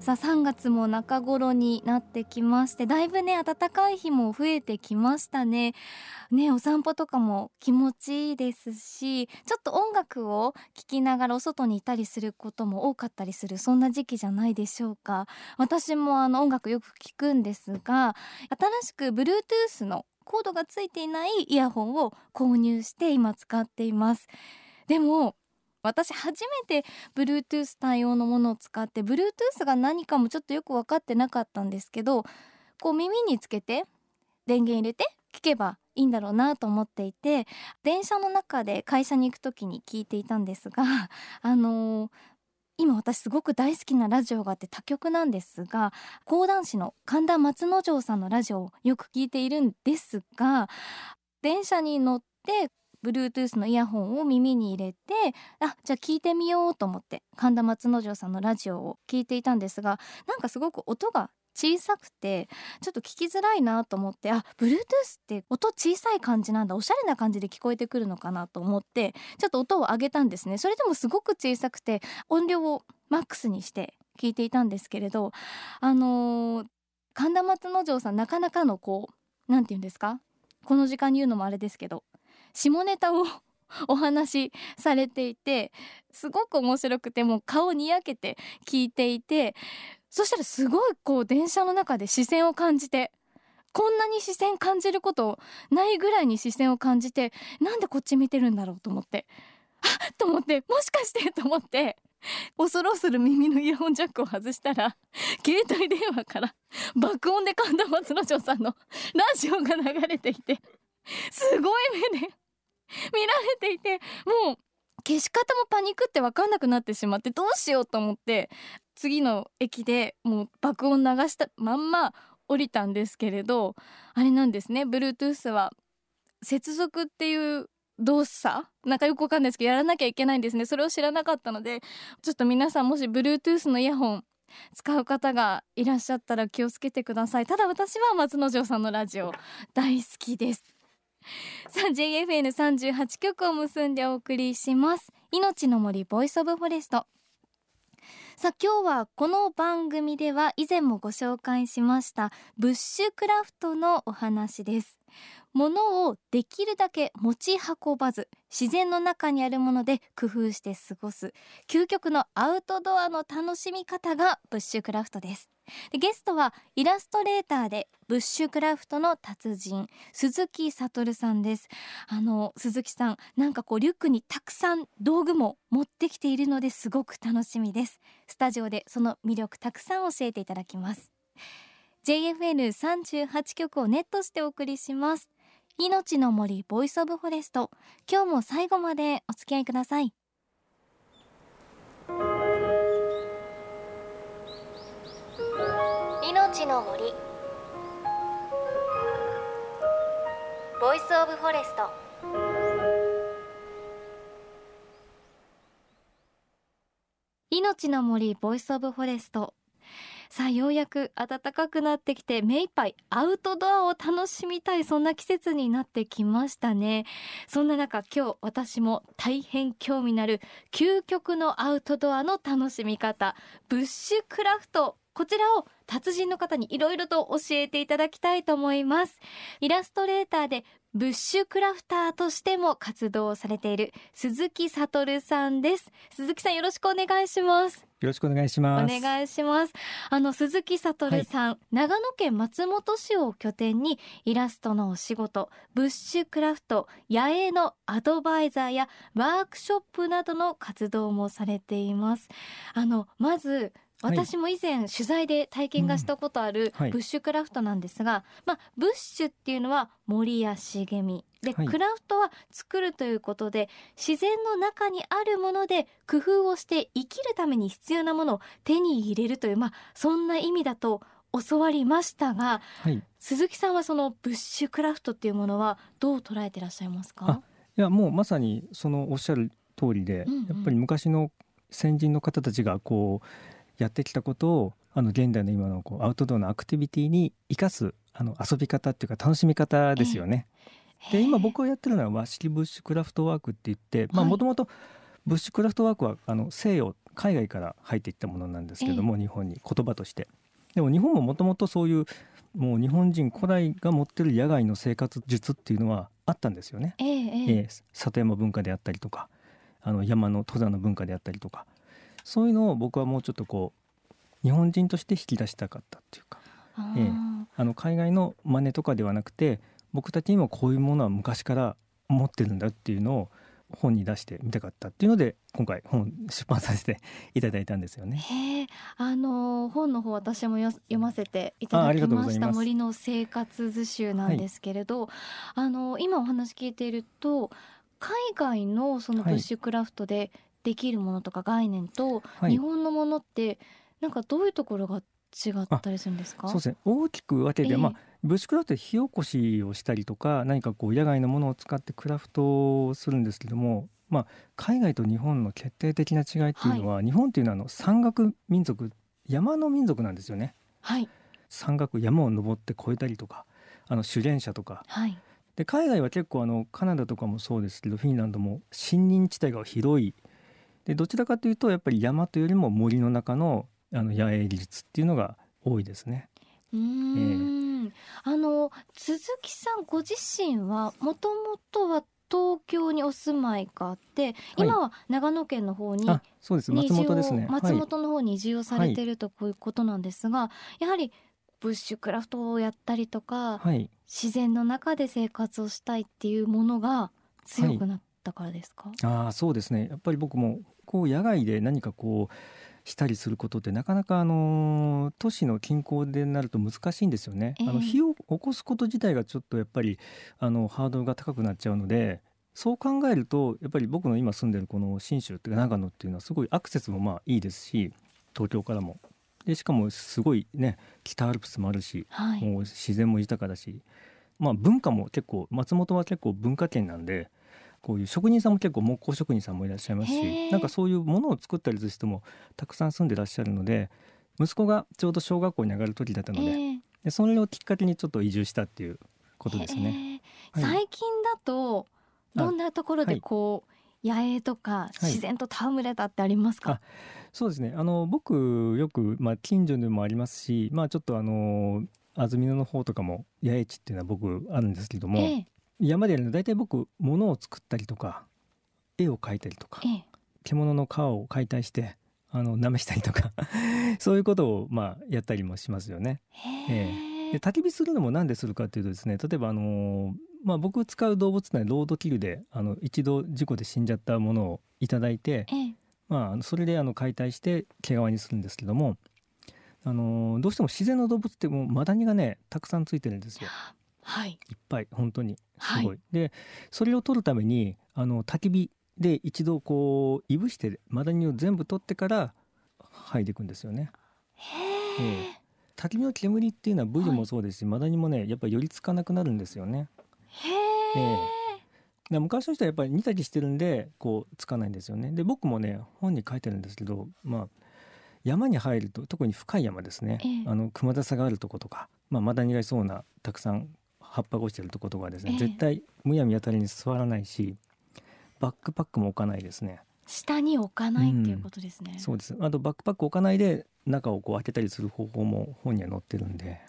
さあ3月も中頃になってきましてだいぶね暖かい日も増えてきましたね。ねお散歩とかも気持ちいいですしちょっと音楽を聴きながらお外にいたりすることも多かったりするそんな時期じゃないでしょうか。私もあの音楽よく聴くんですが新しく Bluetooth のコードがついていないイヤホンを購入して今使っています。でも私初めて Bluetooth 対応のものを使って Bluetooth が何かもちょっとよく分かってなかったんですけどこう耳につけて電源入れて聞けばいいんだろうなと思っていて電車の中で会社に行く時に聞いていたんですが あのー、今私すごく大好きなラジオがあって他局なんですが講談師の神田松之丞さんのラジオをよく聞いているんですが電車に乗って Bluetooth のイヤホンを耳に入れてあじゃあ聞いてみようと思って神田松之丞さんのラジオを聞いていたんですがなんかすごく音が小さくてちょっと聞きづらいなと思ってあ Bluetooth って音小さい感じなんだおしゃれな感じで聞こえてくるのかなと思ってちょっと音を上げたんですね。それでもすごく小さくて音量をマックスにして聞いていたんですけれどあのー、神田松之丞さんなかなかのこう何て言うんですか？この時間に言うのもあれですけど下ネタを お話しされていてすごく面白くてもう顔にやけて聞いていてそしたらすごいこう電車の中で視線を感じてこんなに視線感じることないぐらいに視線を感じてなんでこっち見てるんだろうと思ってあっと思ってもしかしてと思って恐る恐る耳のイヤホンジャックを外したら携帯電話から爆音で神田松之丞さんのラジオが流れていて すごい目で見られていてもう消し方もパニックって分かんなくなってしまってどうしようと思って次の駅でもう爆音流したまんま降りたんですけれどあれなんですね。Bluetooth は接続っていう動作？なんかよくわかんないですけどやらなきゃいけないんですね。それを知らなかったのでちょっと皆さんもし Bluetooth のイヤホン使う方がいらっしゃったら気をつけてください。ただ私は松之丞さんのラジオ大好きです。さあ JFN38 曲を結んでお送りします。命の森 Voice of Forest。さあ今日はこの番組では以前もご紹介しましたブッシュクラフトのお話です。物をできるだけ持ち運ばず自然の中にあるもので工夫して過ごす究極のアウトドアの楽しみ方がブッシュクラフトです。でゲストはイラストレーターでブッシュクラフトの達人鈴木悟さんです。あの鈴木さんなんかこうリュックにたくさん道具も持ってきているのですごく楽しみです。スタジオでその魅力たくさん教えていただきます。JFN38 曲をネットしてお送りします。命の森ボイスオブフォレスト。今日も最後までお付き合いください。ジの森。 Voice of Forest。命の森 Voice of Forest。さあようやく暖かくなってきて目いっぱいアウトドアを楽しみたいそんな季節になってきましたね。そんな中今日私も大変興味のある究極のアウトドアの楽しみ方ブッシュクラフトこちらを達人の方にいろいろと教えていただきたいと思います。イラストレーターでブッシュクラフターとしても活動されている鈴木悟さんです。鈴木さんよろしくお願いします。ろしくお願いします。お願いします。あの鈴木悟さん、はい、長野県松本市を拠点にイラストのお仕事ブッシュクラフト野営のアドバイザーやワークショップなどの活動もされています。あのまず私も以前取材で体験がしたことあるブッシュクラフトなんですが、まあ、ブッシュっていうのは森や茂みで、クラフトは作るということで自然の中にあるもので工夫をして生きるために必要なものを手に入れるという、まあ、そんな意味だと教わりましたが、はい、鈴木さんはそのブッシュクラフトっていうものはどう捉えてらっしゃいますか？いやもうまさにそのおっしゃる通りで、うんうん、やっぱり昔の先人の方たちがこうやってきたことをあの現代の今のこうアウトドアのアクティビティに生かすあの遊び方っていうか楽しみ方ですよね。で今僕がやってるのは和式ブッシュクラフトワークって言ってまあもともとブッシュクラフトワークはあの西洋海外から入っていったものなんですけども、日本に言葉として。でも日本ももともとそういうもう日本人古代が持ってる野外の生活術っていうのはあったんですよね。えええー里山文化であったりとかあの山の登山の文化であったりとか。そういうのを僕はもうちょっとこう日本人として引き出したかったっていうか。えーあの海外の真似とかではなくて僕たちにもこういうものは昔から持ってるんだっていうのを本に出してみたかったっていうので今回本出版させていただいたんですよね。あの本の方私もよ読ませていただきました森の生活図集なんですけれど、あの今お話聞いていると海外のそのブはい。ッシュクラフトでできるものとか概念とはい。日本のものってなんかどういうところが違ったりするんですか？そうですね。大きく分けて、ええ。まあ、ブッシュクラフトで火起こしをしたりとか何かこう野外のものを使ってクラフトをするんですけども、まあ、海外と日本の決定的な違いっていうのは、日本っていうのはあの山岳民族山の民族なんですよね。はい。山岳山を登って越えたりとかあの修練者とか。はい。で海外は結構あのカナダとかもそうですけどフィンランドも森林地帯が広い。でどちらかというとやっぱり山というよりも森の中のあの野営技術っていうのが多いですね。うーん、あの鈴木さんご自身はもともとは東京にお住まいがあって、今は長野県の方にあそうです。松本ですね。松はい。本の方に移住をされているとこういうことなんですが、やはりブッシュクラフトをやったりとか、はい、自然の中で生活をしたいっていうものが強くなったからですか、ああそうですね。やっぱり僕もこう野外で何かこうしたりすることってなかなかあの都市の近郊でなると難しいんですよね。ええあの火を起こすこと自体がちょっとやっぱりあのハードルが高くなっちゃうのでそう考えるとやっぱり僕の今住んでるこの信州っていうか長野っていうのはすごいアクセスもまあいいですし東京からも。でしかもすごいね北アルプスもあるしはい、もう自然も豊かだし、まあ、文化も結構松本は結構文化圏なんでこういう職人さんも結構木工職人さんもいらっしゃいますへしー。なんかそういうものを作ったりする人もたくさん住んでらっしゃるので息子がちょうど小学校に上がる時だったので,、ええでそれをきっかけにちょっと移住したっていうことですね。はい。最近だとどんなところでこう、野営とかい。自然と戯れたってありますか、あそうですね。あの僕よく、まあ、近所でもありますし、まあ、ちょっとあの安曇野の方とかも野営地っていうのは僕あるんですけども、ええ山でやるの大体僕物を作ったりとか絵を描いたりとかええ獣の皮を解体してあの舐めしたりとか そういうことをまあやったりもしますよね。へえで焚き火するのも何でするかっていうとですね例えばあのーまあ、僕使う動物のロードキルであの一度事故で死んじゃったものをいただいて、ええまあそれであの解体して毛皮にするんですけども、あのーどうしても自然の動物ってもうマダニがねたくさんついてるんですよ。はい。いっぱい本当に。すごい。はいでそれを取るためにあの焚き火で一度こういぶしてマダニを全部取ってから剥いでいくんですよね。へえ焚き火の煙っていうのはブリはい。もそうですし、マダニもねやっぱり寄りつかなくなるんですよね。へええ。で昔の人はやっぱり煮たりしてるんでこうつかないんですよね。で僕もね本に書いてるんですけどまあ山に入ると特に深い山ですね、ええ。あの熊笹があるとことか、まあ、マダニがいそうなたくさん葉っぱが落ちてるとことかはですね、ええ。絶対むやみやたりに座らないしバックパックも置かないですね。下に置かないっていうことですね、そうです。あとバックパック置かないで中をこう開けたりする方法も本には載ってるんで。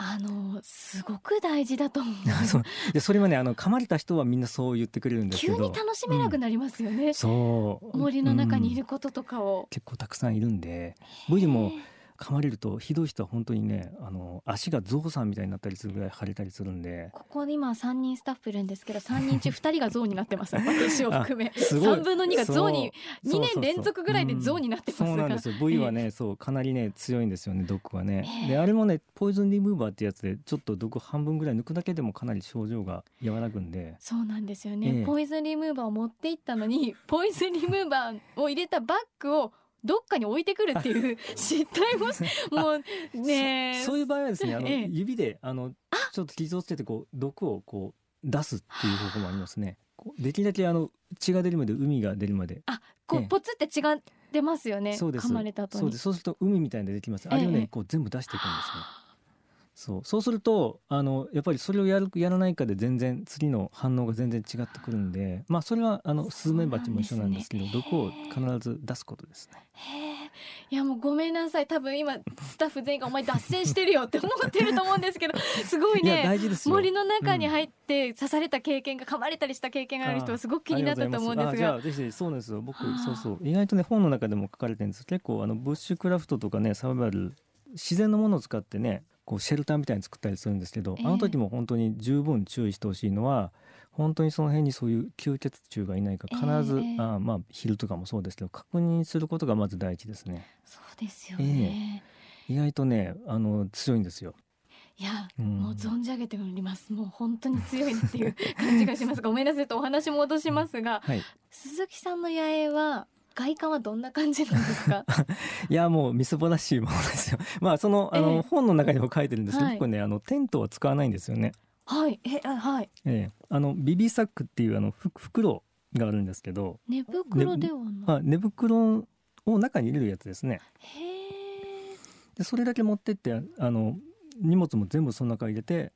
あのすごく大事だと思う。そそれはねあの噛まれた人はみんなそう言ってくれるんですけど。急に楽しめなくなりますよね、そう。森の中にいうんることとかを、結構たくさんいるんで。ブリも噛まれるとひどい人は本当にねあの足がゾウさんみたいになったりするぐらい腫れたりするんで。ここに今3人スタッフいるんですけど3人中2人が象になってます。私を含め。すごい。3分の2が象に2そうそうそう。年連続ぐらいで象になってます。がそうなんですよ。ブリはね、そうかなりね強いんですよね毒はね、ええ。であれもねポイズンリムーバーってやつでちょっと毒半分ぐらい抜くだけでもかなり症状が和らぐんで。そうなんですよね、ええ。ポイズンリムーバーを持って行ったのにポイズンリムーバーを入れたバッグをどっかに置いてくるっていう 失態もしもうねえそそういう場合はですねあの、ええ。指であのちょっと傷をつけてこう毒をこう出すっていう方法もありますね。できるだけあの血が出るまで海が出るまで。あこええ。うポツって血が出ますよね。そうです。噛まれた後に。そうです。そうすると海みたいなの出てきます。あれをね、ええ。こう全部出していくんですねそう。そうするとあのやっぱりそれをやるやらないかで全然次の反応が全然違ってくるんでまあそれはあのスズメバチも一緒なんですけど毒を必ず出すことですね。いやもうごめんなさい。多分今スタッフ全員がお前脱線してるよって思ってると思うんですけど すごいね。大事ですよ。森の中に入って刺された経験が噛まれたりした経験がある人はすごく気になったと思うんですが。ぜひそうなんですよ。僕はあそうそう。意外とね本の中でも書かれてるんです。結構あのブッシュクラフトとかねサバイバル自然のものを使ってねこうシェルターみたいに作ったりするんですけど、ええ。あの時も本当に十分注意してほしいのは本当にその辺にそういう吸血虫がいないか必ず、ええあまあヒルとかもそうですけど確認することがまず第一ですね。そうですよね、意外とねあの強いんですよ。いや、うん。もう存じ上げております。もう本当に強いなっていう感じがします。ごめんなさいとお話戻しますがはい。鈴木さんの野営は外観はどんな感じなんですか？いやもうみすぼらしいものですよ。まあそのあの、ええ本の中にも書いてるんですけど、はい。僕ねあのテントは使わないんですよね。はい。えあはい。ええ、あのビビサックっていうあのふ袋があるんですけど、寝袋ではない、まあ、寝袋を中に入れるやつですね。へえ。でそれだけ持ってってあの荷物も全部その中に入れて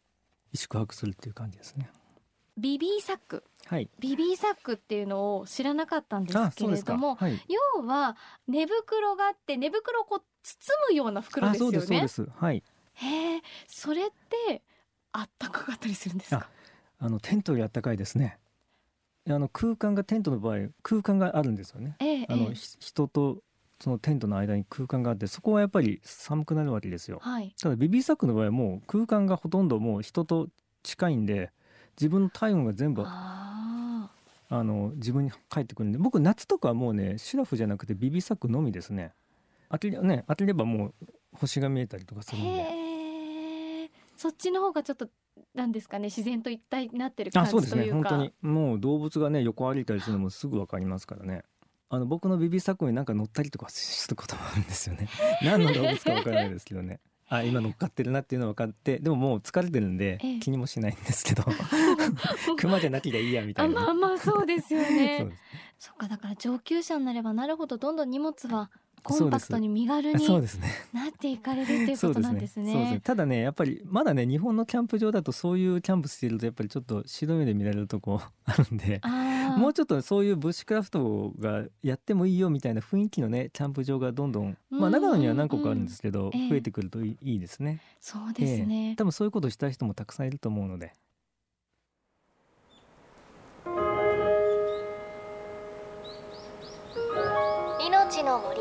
宿泊するっていう感じですねビビーサック。はい。ビビーサックっていうのを知らなかったんですけれどもはい。要は寝袋があって寝袋をこう包むような袋ですよあそうですそうねです。はい。へえそれってあったかかったりするんですか？あのテントよりあったかいですね。あの空間がテントの場合空間があるんですよね。ええあの、え人とそのテントの間に空間があってそこはやっぱり寒くなるわけですよ。はい。ただビビーサックの場合はもう空間がほとんどもう人と近いんで自分の体温が全部ああの自分に返ってくるんで僕夏とかはもうねシュラフじゃなくてビビーサックのみですね。当てりね当てればもう星が見えたりとかすーるんで。そっちの方がちょっとなんですかね自然と一体になってる感あそうですじというかね本当に。もう動物がね横歩いたりするのもすぐわかりますからね。あの僕のビビーサックになんか乗ったりとかすることもあるんですよね。何の動物かわからないですけどねあ今乗っかってるなっていうの分かってでももう疲れてるんでええ。気にもしないんですけど。熊じゃなきゃいいやみたいな。あまあまあそうですよ そうねそっかだから上級者になればなるほどどんどん荷物はコンパクトに身軽にそうですね。なっていかれるっていうことなんですそうですね。ただねやっぱりまだね日本のキャンプ場だとそういうキャンプしてるとやっぱりちょっと白目で見られるとこあるんでもうちょっとそういうブッシュクラフトがやってもいいよみたいな雰囲気のねキャンプ場がどんどんまあ長野には何個かあるんですけどええ。増えてくるといいいいですね。そうですね。ええ。多分そういうことをしたい人もたくさんいると思うので。命の森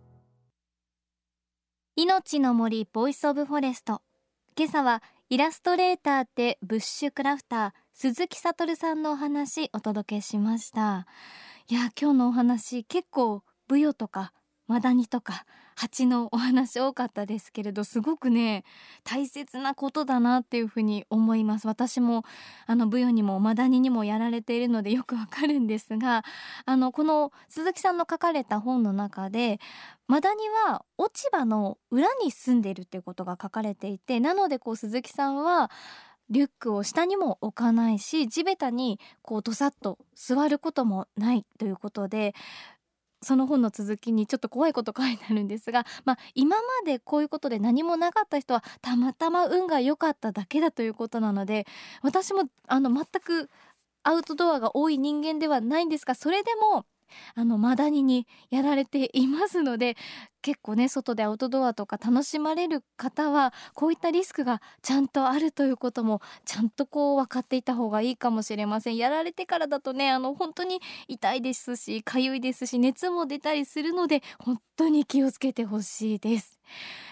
命の森 Voice of Forest。今朝はイラストレーターでブッシュクラフター鈴木悟さんのお話お届けしました。いや今日のお話結構ブヨとかマダニとか蜂のお話多かったですけれどすごくね大切なことだなっていうふうに思います。私もあのブヨにもマダニにもやられているのでよくわかるんですがあのこの鈴木さんの書かれた本の中でマダニは落ち葉の裏に住んでいるっていうことが書かれていてなのでこう鈴木さんはリュックを下にも置かないし地べたにこうどさっと座ることもないということでその本の続きにちょっと怖いこと書いてあるんですが、まあ、今までこういうことで何もなかった人はたまたま運が良かっただけだということなので私もあの全くアウトドアが多い人間ではないんですがそれでもあのマダニにやられていますので結構ね外でアウトドアとか楽しまれる方はこういったリスクがちゃんとあるということもちゃんとこう分かっていた方がいいかもしれません。やられてからだとねあの本当に痛いですし痒いですし熱も出たりするので本当に気をつけてほしいです。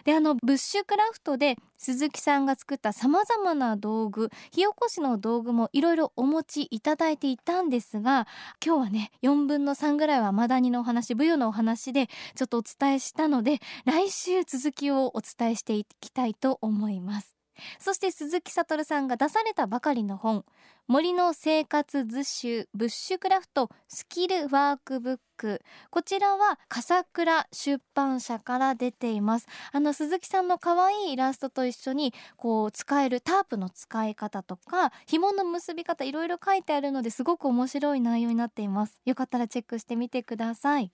であのブッシュクラフトで鈴木さんが作ったさまざまな道具火起こしの道具もいろいろお持ちいただいていたんですが今日はね4分の3ぐらいはマダニのお話舞踊のお話でちょっとお伝えしてたので来週続きをお伝えしていきたいと思います。そして鈴木悟さんが出されたばかりの本森の生活図集ブッシュクラフトスキルワークブック。こちらは笠倉出版社から出ています。あの鈴木さんの可愛いイラストと一緒にこう使えるタープの使い方とか紐の結び方いろいろ書いてあるのですごく面白い内容になっています。よかったらチェックしてみてください。